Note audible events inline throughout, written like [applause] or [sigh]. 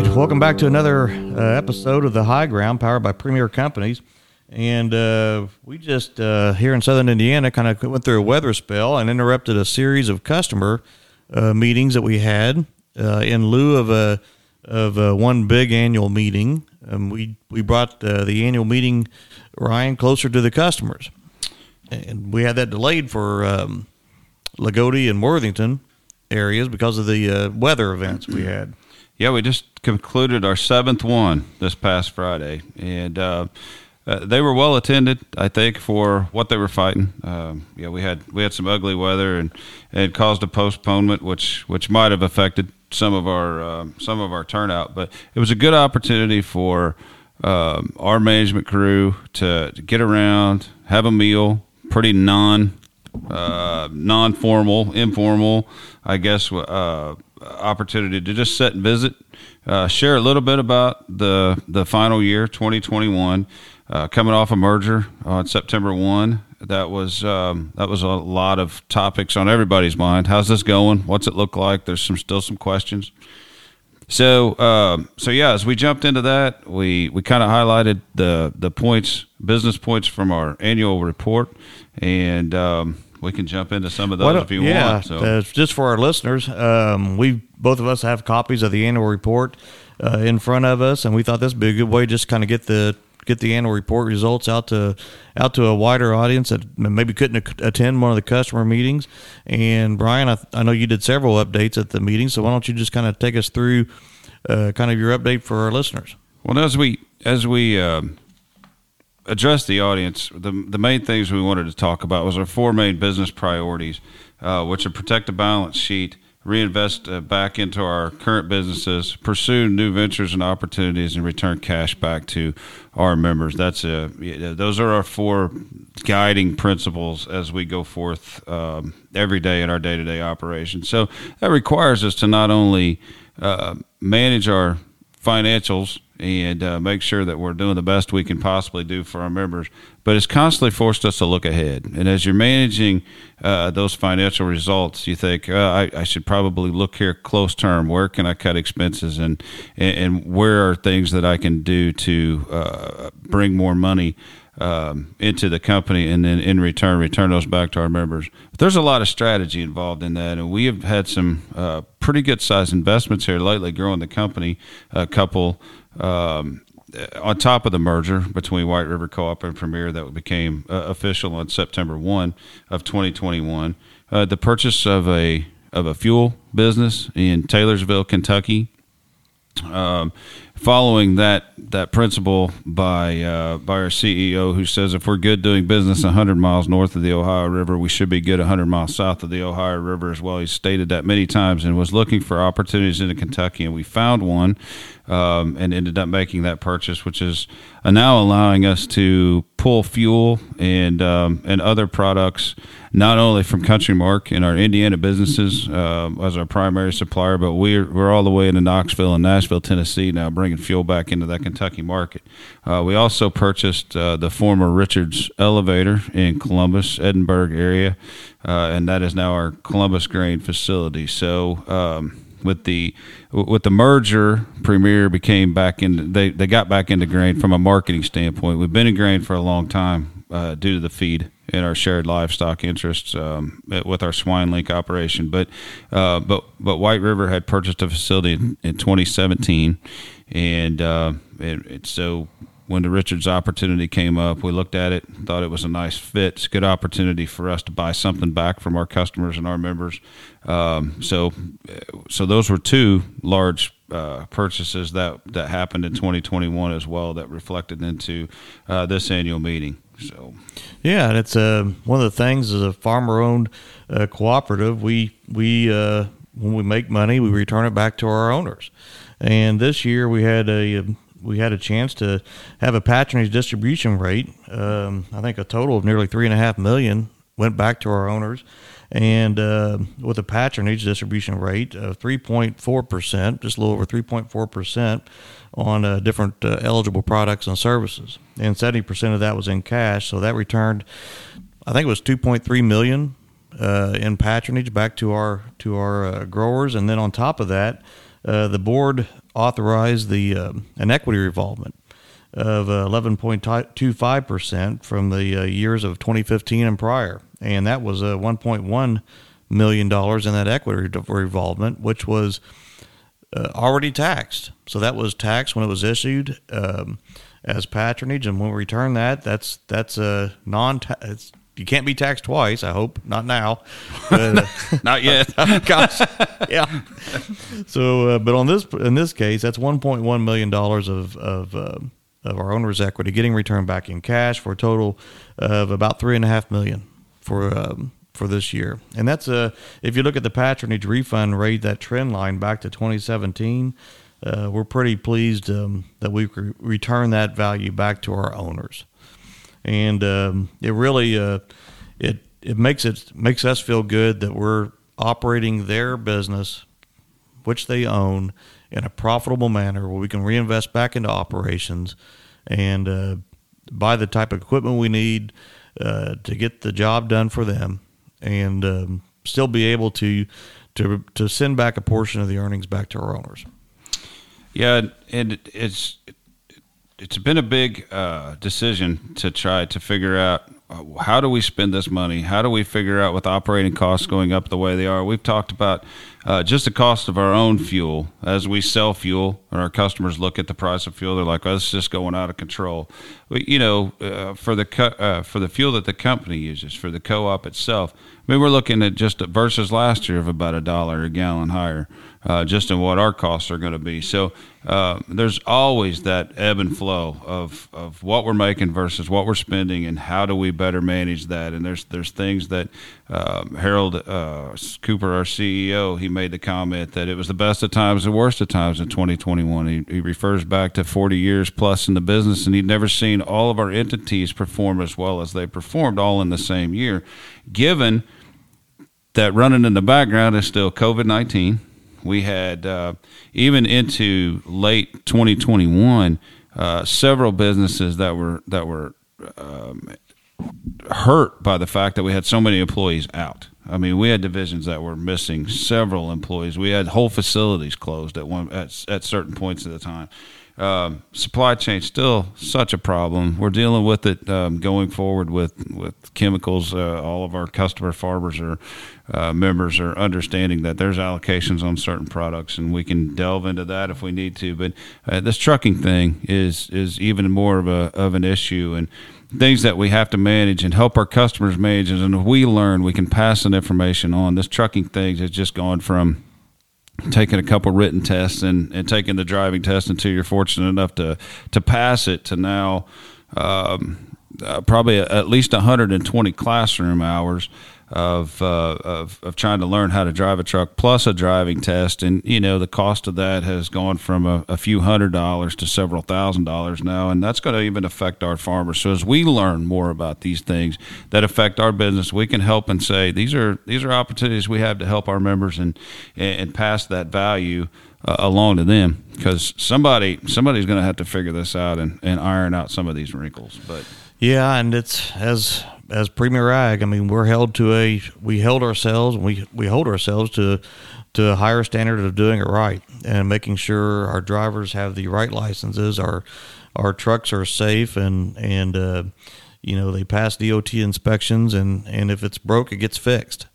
right, welcome back to another uh, episode of the High Ground, powered by Premier Companies. And uh, we just uh, here in Southern Indiana kind of went through a weather spell and interrupted a series of customer uh, meetings that we had uh, in lieu of a of a one big annual meeting. Um, we we brought uh, the annual meeting Ryan closer to the customers, and we had that delayed for um, Loogootee and Worthington areas because of the weather events we had. Yeah, we just concluded our seventh one this past Friday, and uh, uh, they were well attended. I think for what they were fighting. Um, yeah, we had we had some ugly weather, and, and it caused a postponement, which which might have affected some of our uh, some of our turnout. But it was a good opportunity for um, our management crew to, to get around, have a meal, pretty non uh, non formal, informal, I guess. Uh, opportunity to just sit and visit, uh, share a little bit about the the final year, 2021, uh, coming off a merger on September one. That was um, that was a lot of topics on everybody's mind. How's this going? What's it look like? There's some still some questions. So um, so yeah, as we jumped into that, we we kind of highlighted the the points, business points from our annual report, and um, we can jump into some of those if you yeah, want. So. uh, just for our listeners, um, we both of us have copies of the annual report uh, in front of us, and we thought this would be a good way to just kind of get the get the annual report results out to out to a wider audience that maybe couldn't attend one of the customer meetings. And Brian, I, I know you did several updates at the meeting, so why don't you just kind of take us through uh, kind of your update for our listeners? Well, as we as we um, address the audience, the the main things we wanted to talk about was our four main business priorities, uh, which are protect the balance sheet, reinvest uh, back into our current businesses, pursue new ventures and opportunities, and return cash back to our members. That's a those are our four guiding principles as we go forth um, every day in our day to day operations. So that requires us to not only uh, manage our financials and uh, make sure that we're doing the best we can possibly do for our members. But it's constantly forced us to look ahead. And as you're managing uh, those financial results, you think, uh, I, I, should probably look here close term. Where can I cut expenses, and and, where are things that I can do to uh, bring more money? Um, into the company and then in return return those back to our members. But there's a lot of strategy involved in that, and we have had some uh, pretty good sized investments here lately, growing the company. A couple um, on top of the merger between White River Co-op and Premier that became uh, official on September one of 2021, uh, the purchase of a of a fuel business in Taylorsville, Kentucky. Um, following that that principle by uh, by our CEO, who says if we're good doing business 100 miles north of the Ohio River, we should be good 100 miles south of the Ohio River as well. He stated that many times and was looking for opportunities into Kentucky, and we found one um, and ended up making that purchase, which is uh, now allowing us to pull fuel and um, and other products not only from CountryMark and our Indiana businesses uh, as our primary supplier, but we're we're all the way into Knoxville and Nashville, Tennessee now, bringing fuel back into that Kentucky market. Uh, we also purchased uh, the former Richards elevator in Columbus, Edinburgh area, uh, and that is now our Columbus grain facility. So. Um, with the with the merger, Premier became back in. They they got back into grain from a marketing standpoint. We've been in grain for a long time uh, due to the feed and our shared livestock interests um, with our swine link operation. But uh, but but White River had purchased a facility in, in 2017, and, uh, and, and so when the Richards opportunity came up, we looked at it, thought it was a nice fit. It's a good opportunity for us to buy something back from our customers and our members. Um, so, so those were two large uh, purchases that that happened in 2021 as well that reflected into uh, this annual meeting. So, yeah, and it's uh, one of the things as a farmer-owned uh, cooperative. We we uh, when we make money, we return it back to our owners. And this year we had a we had a chance to have a patronage distribution rate. Um, I think a total of nearly three and a half million went back to our owners, and uh, with a patronage distribution rate of 3.4 percent, just a little over 3.4 percent on uh, different uh, eligible products and services, and 70 percent of that was in cash. So that returned, I think it was 2.3 million uh, in patronage back to our to our uh, growers, and then on top of that, uh, the board authorized the uh, an equity revolvement of 11.25 percent from the uh, years of 2015 and prior, and that was uh, 1.1 million dollars in that equity revolvement, which was uh, already taxed. So that was taxed when it was issued um, as patronage, and when we return that, that's that's a non you can't be taxed twice. I hope not now, [laughs] but, uh, not yet. [laughs] Gosh, yeah. So, uh, but on this in this case, that's 1.1 million dollars of of uh, of our owner's equity getting returned back in cash for a total of about three and a half million for um, for this year. And that's a if you look at the patronage refund rate, that trend line back to 2017. Uh, we're pretty pleased um, that we re- return that value back to our owners and um, it really uh, it it makes it makes us feel good that we're operating their business, which they own, in a profitable manner where we can reinvest back into operations and uh, buy the type of equipment we need uh, to get the job done for them, and um, still be able to to to send back a portion of the earnings back to our owners. Yeah, and it's it's been a big uh, decision to try to figure out uh, how do we spend this money? How do we figure out with operating costs going up the way they are? We've talked about uh, just the cost of our own fuel as we sell fuel, and our customers look at the price of fuel. They're like, "Oh, this is just going out of control." You know, uh, for the co- uh, for the fuel that the company uses for the co-op itself, I mean, we're looking at just versus last year of about a dollar a gallon higher uh, just in what our costs are going to be. So uh, there's always that ebb and flow of, of what we're making versus what we're spending, and how do we better manage that. And there's there's things that um, Harold uh, Cooper, our CEO, he made the comment that it was the best of times, the worst of times in 2021. He, he refers back to 40 years plus in the business, and he'd never seen all of our entities perform as well as they performed all in the same year, given that running in the background is still COVID 19 we had uh, even into late 2021 uh, several businesses that were that were um, hurt by the fact that we had so many employees out. I mean, we had divisions that were missing several employees. We had whole facilities closed at one at, at certain points of the time. Um, supply chain still such a problem. We're dealing with it um, going forward with with chemicals. Uh, all of our customer farmers or uh, members are understanding that there's allocations on certain products, and we can delve into that if we need to. But uh, this trucking thing is is even more of a of an issue and things that we have to manage and help our customers manage. And if we learn, we can pass that information on. This trucking thing has just gone from taking a couple written tests and, and taking the driving test until you're fortunate enough to to pass it to now um, uh, probably at least 120 classroom hours of, uh, of of trying to learn how to drive a truck plus a driving test. And you know the cost of that has gone from a, a few hundred dollars to several thousand dollars now. And that's going to even affect our farmers. So as we learn more about these things that affect our business we can help and say these are these are opportunities we have to help our members and and pass that value uh, along to them. Because somebody somebody's going to have to figure this out and, and iron out some of these wrinkles. But yeah and it's as as Premier Ag, I mean, we're held to a we held ourselves we we hold ourselves to to a higher standard of doing it right and making sure our drivers have the right licenses, our our trucks are safe and and uh, you know they pass DOT inspections and and if it's broke, it gets fixed,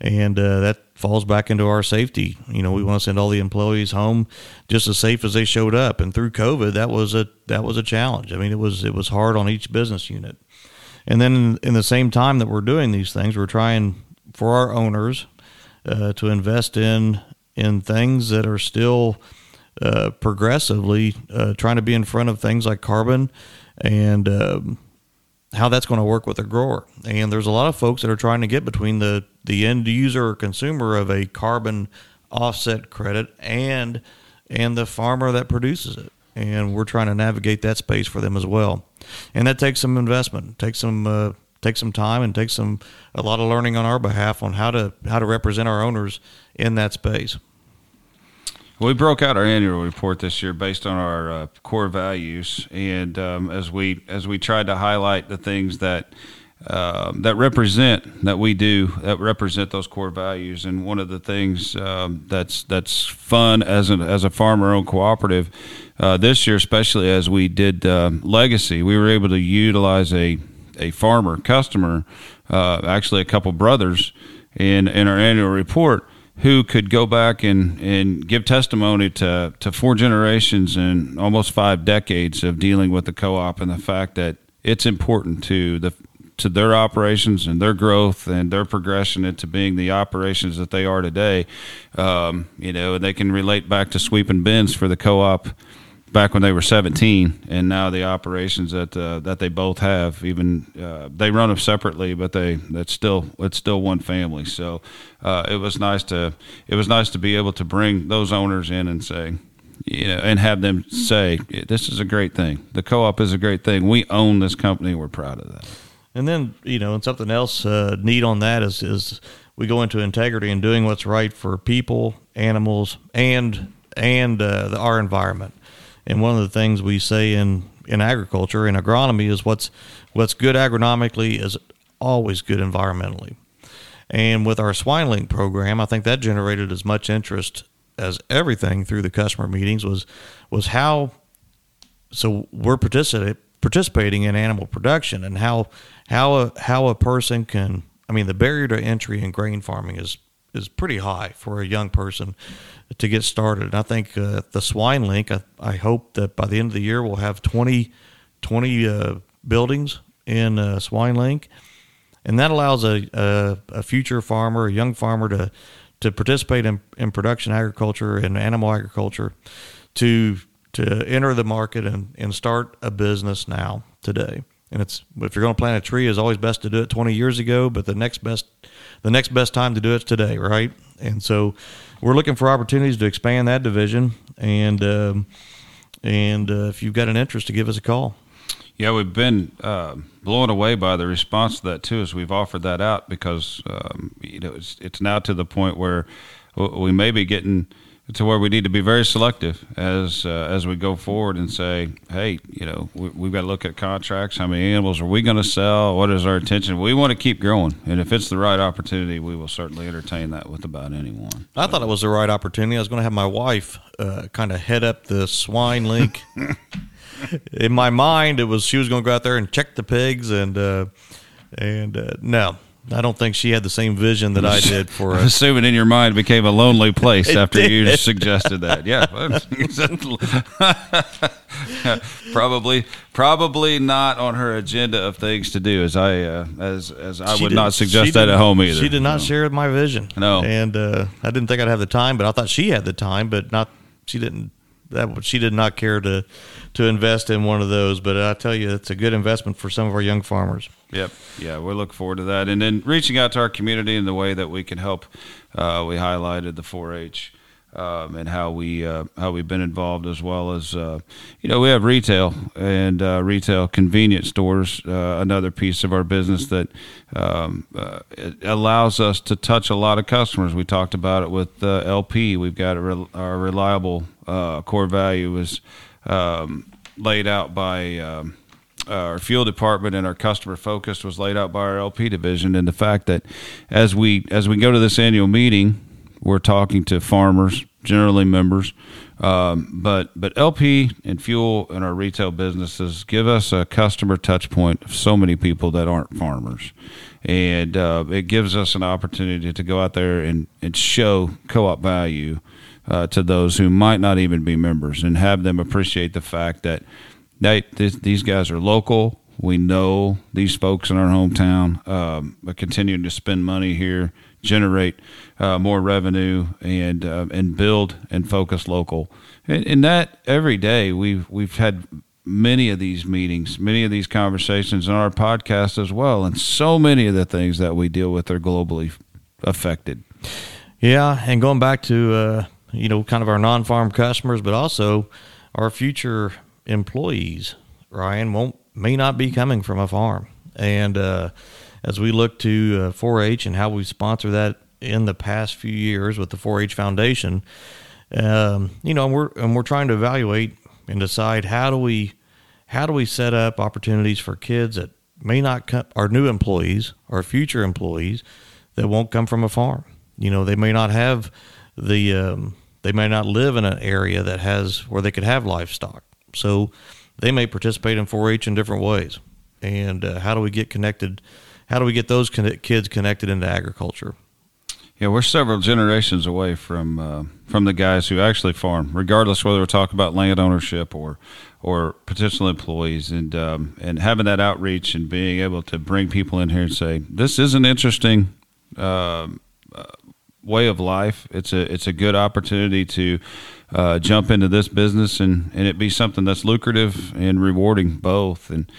and uh, that falls back into our safety. You know, we want to send all the employees home just as safe as they showed up. And through COVID, that was a that was a challenge. I mean, it was it was hard on each business unit. And then in, in the same time that we're doing these things, we're trying for our owners uh, to invest in in things that are still uh, progressively uh, trying to be in front of things like carbon and um, how that's going to work with a grower. And there's a lot of folks that are trying to get between the the end user or consumer of a carbon offset credit and and the farmer that produces it. And we're trying to navigate that space for them as well and that takes some investment, takes some uh, takes some time, and takes some a lot of learning on our behalf on how to how to represent our owners in that space. We broke out our annual report this year based on our uh, core values, and um, as we as we tried to highlight the things that um, that represent that we do that represent those core values. And one of the things um, that's that's fun as a as a farmer owned cooperative uh, this year, especially as we did uh, legacy, we were able to utilize a a farmer customer, uh, actually a couple brothers, in in our annual report who could go back and, and give testimony to, to four generations and almost five decades of dealing with the co-op and the fact that it's important to the to their operations and their growth and their progression into being the operations that they are today. Um, you know, and they can relate back to sweeping bins for the co-op back when they were 17, and now the operations that uh, that they both have. Even uh, they run them separately, but they that's still it's still one family. So uh, it was nice to it was nice to be able to bring those owners in and say. You know, and have them say, "This is a great thing. The co-op is a great thing. We own this company. We're proud of that." And then you know, and something else uh, neat on that is is we go into integrity and doing what's right for people, animals, and and uh, the, our environment. And one of the things we say in in agriculture in agronomy is what's what's good agronomically is always good environmentally. And with our swine link program, I think that generated as much interest as everything through the customer meetings was was how so we're participating participating in animal production and how how a, how a person can I mean the barrier to entry in grain farming is is pretty high for a young person to get started. And I think uh, the swine link. I, I, hope that by the end of the year we'll have 20, 20 uh, buildings in uh, swine link, and that allows a, a, a future farmer, a young farmer, to to participate in, in production agriculture and animal agriculture, to to enter the market and, and start a business now today. And it's if you're going to plant a tree, it's always best to do it 20 years ago, but the next best the next best time to do it is today, right? And so we're looking for opportunities to expand that division. And um, and uh, if you've got an interest, to give us a call. Yeah, we've been uh, blown away by the response to that too, as we've offered that out because um, you know it's it's now to the point where we may be getting to where we need to be very selective as uh, as we go forward and say, hey, you know, we, have got to look at contracts. How many animals are we going to sell? What is our intention? We want to keep growing, and if it's the right opportunity, we will certainly entertain that with about anyone. I thought it was the right opportunity. I was going to have my wife uh, kind of head up the swine link. [laughs] In my mind, it was she was going to go out there and check the pigs, and uh, and uh, no, I don't think she had the same vision that I [laughs] did for us. Assuming in your mind became a lonely place after did. you suggested that. Yeah. [laughs] [laughs] probably probably not on her agenda of things to do as I uh, as as I she would not suggest that at home either. She did not no. share my vision. No. And uh, I didn't think I'd have the time, but I thought she had the time, but not she didn't that she did not care to to invest in one of those. But I tell you, it's a good investment for some of our young farmers. Yep, yeah, we look forward to that, and then reaching out to our community in the way that we can help. Uh, we highlighted the 4-H. Um, and how we uh, how we've been involved as well as uh, you know we have retail and uh, retail convenience stores uh, another piece of our business that um, uh, allows us to touch a lot of customers we talked about it with uh, LP we've got re- our reliable core value is um, laid out by um, our fuel department and our customer focus was laid out by our LP division, and the fact that as we as we go to this annual meeting, we're talking to farmers, generally members, um, but but LP and fuel and our retail businesses give us a customer touch point of so many people that aren't farmers, and uh, it gives us an opportunity to go out there and and show co-op value uh, to those who might not even be members and have them appreciate the fact that this, these guys are local. We know these folks in our hometown um, are continuing to spend money here, generate uh, more revenue, and uh, and build and focus local. And, and that every day we've we've had many of these meetings, many of these conversations on our podcast as well, and so many of the things that we deal with are globally affected. Yeah, and going back to uh, you know, kind of our non-farm customers, but also our future employees. Ryan won't may not be coming from a farm, and uh, as we look to uh, 4-H and how we sponsor that in the past few years with the 4-H Foundation, um, you know, and we're and we're trying to evaluate and decide how do we how do we set up opportunities for kids that may not come, are new employees or future employees that won't come from a farm. You know, they may not have the, um, they may not live in an area that has where they could have livestock. So they may participate in 4-H in different ways. And uh, how do we get connected? How do we get those con- kids connected into agriculture? Yeah, we're several generations away from uh, from the guys who actually farm, regardless whether we're talking about land ownership or or potential employees, and um, and having that outreach and being able to bring people in here and say this is an interesting uh, uh, way of life. It's a it's a good opportunity to uh, jump into this business and and it be something that's lucrative and rewarding both. And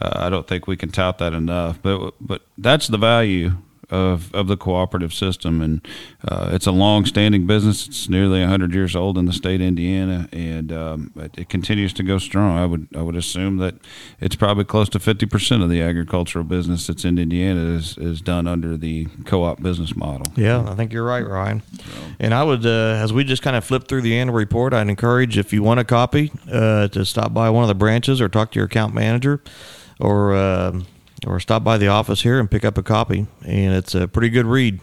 uh, I don't think we can tout that enough. But but that's the value of of the cooperative system, and uh, it's a long-standing business. It's nearly hundred years old in the state of Indiana, and um, it, continues to go strong. I would I would assume that it's probably close to fifty percent of the agricultural business that's in Indiana is is done under the co-op business model. Yeah, I think you're right, Ryan. And I would, uh, as we just kind of flip through the annual report, I'd encourage if you want a copy uh, to stop by one of the branches or talk to your account manager or um, or stop by the office here and pick up a copy. And it's a pretty good read.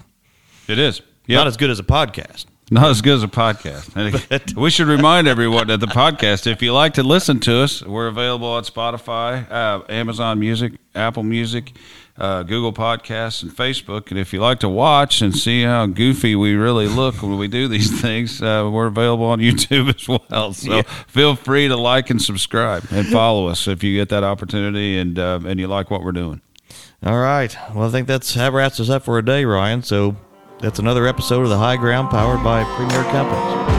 It is. Yep. Not as good as a podcast. Not as good as a podcast. [laughs] we should remind everyone that the podcast, if you like to listen to us, we're available on Spotify, uh, Amazon Music, Apple Music, uh, Google Podcasts, and Facebook. And if you like to watch and see how goofy we really look when we do these [laughs] things, uh, we're available on [laughs] YouTube as well. So yeah. feel free to like and subscribe and follow us if you get that opportunity and uh, and you like what we're doing. All right. Well, I think that's that wraps us up for a day, Ryan. So that's another episode of the High Ground powered by Premier Companies.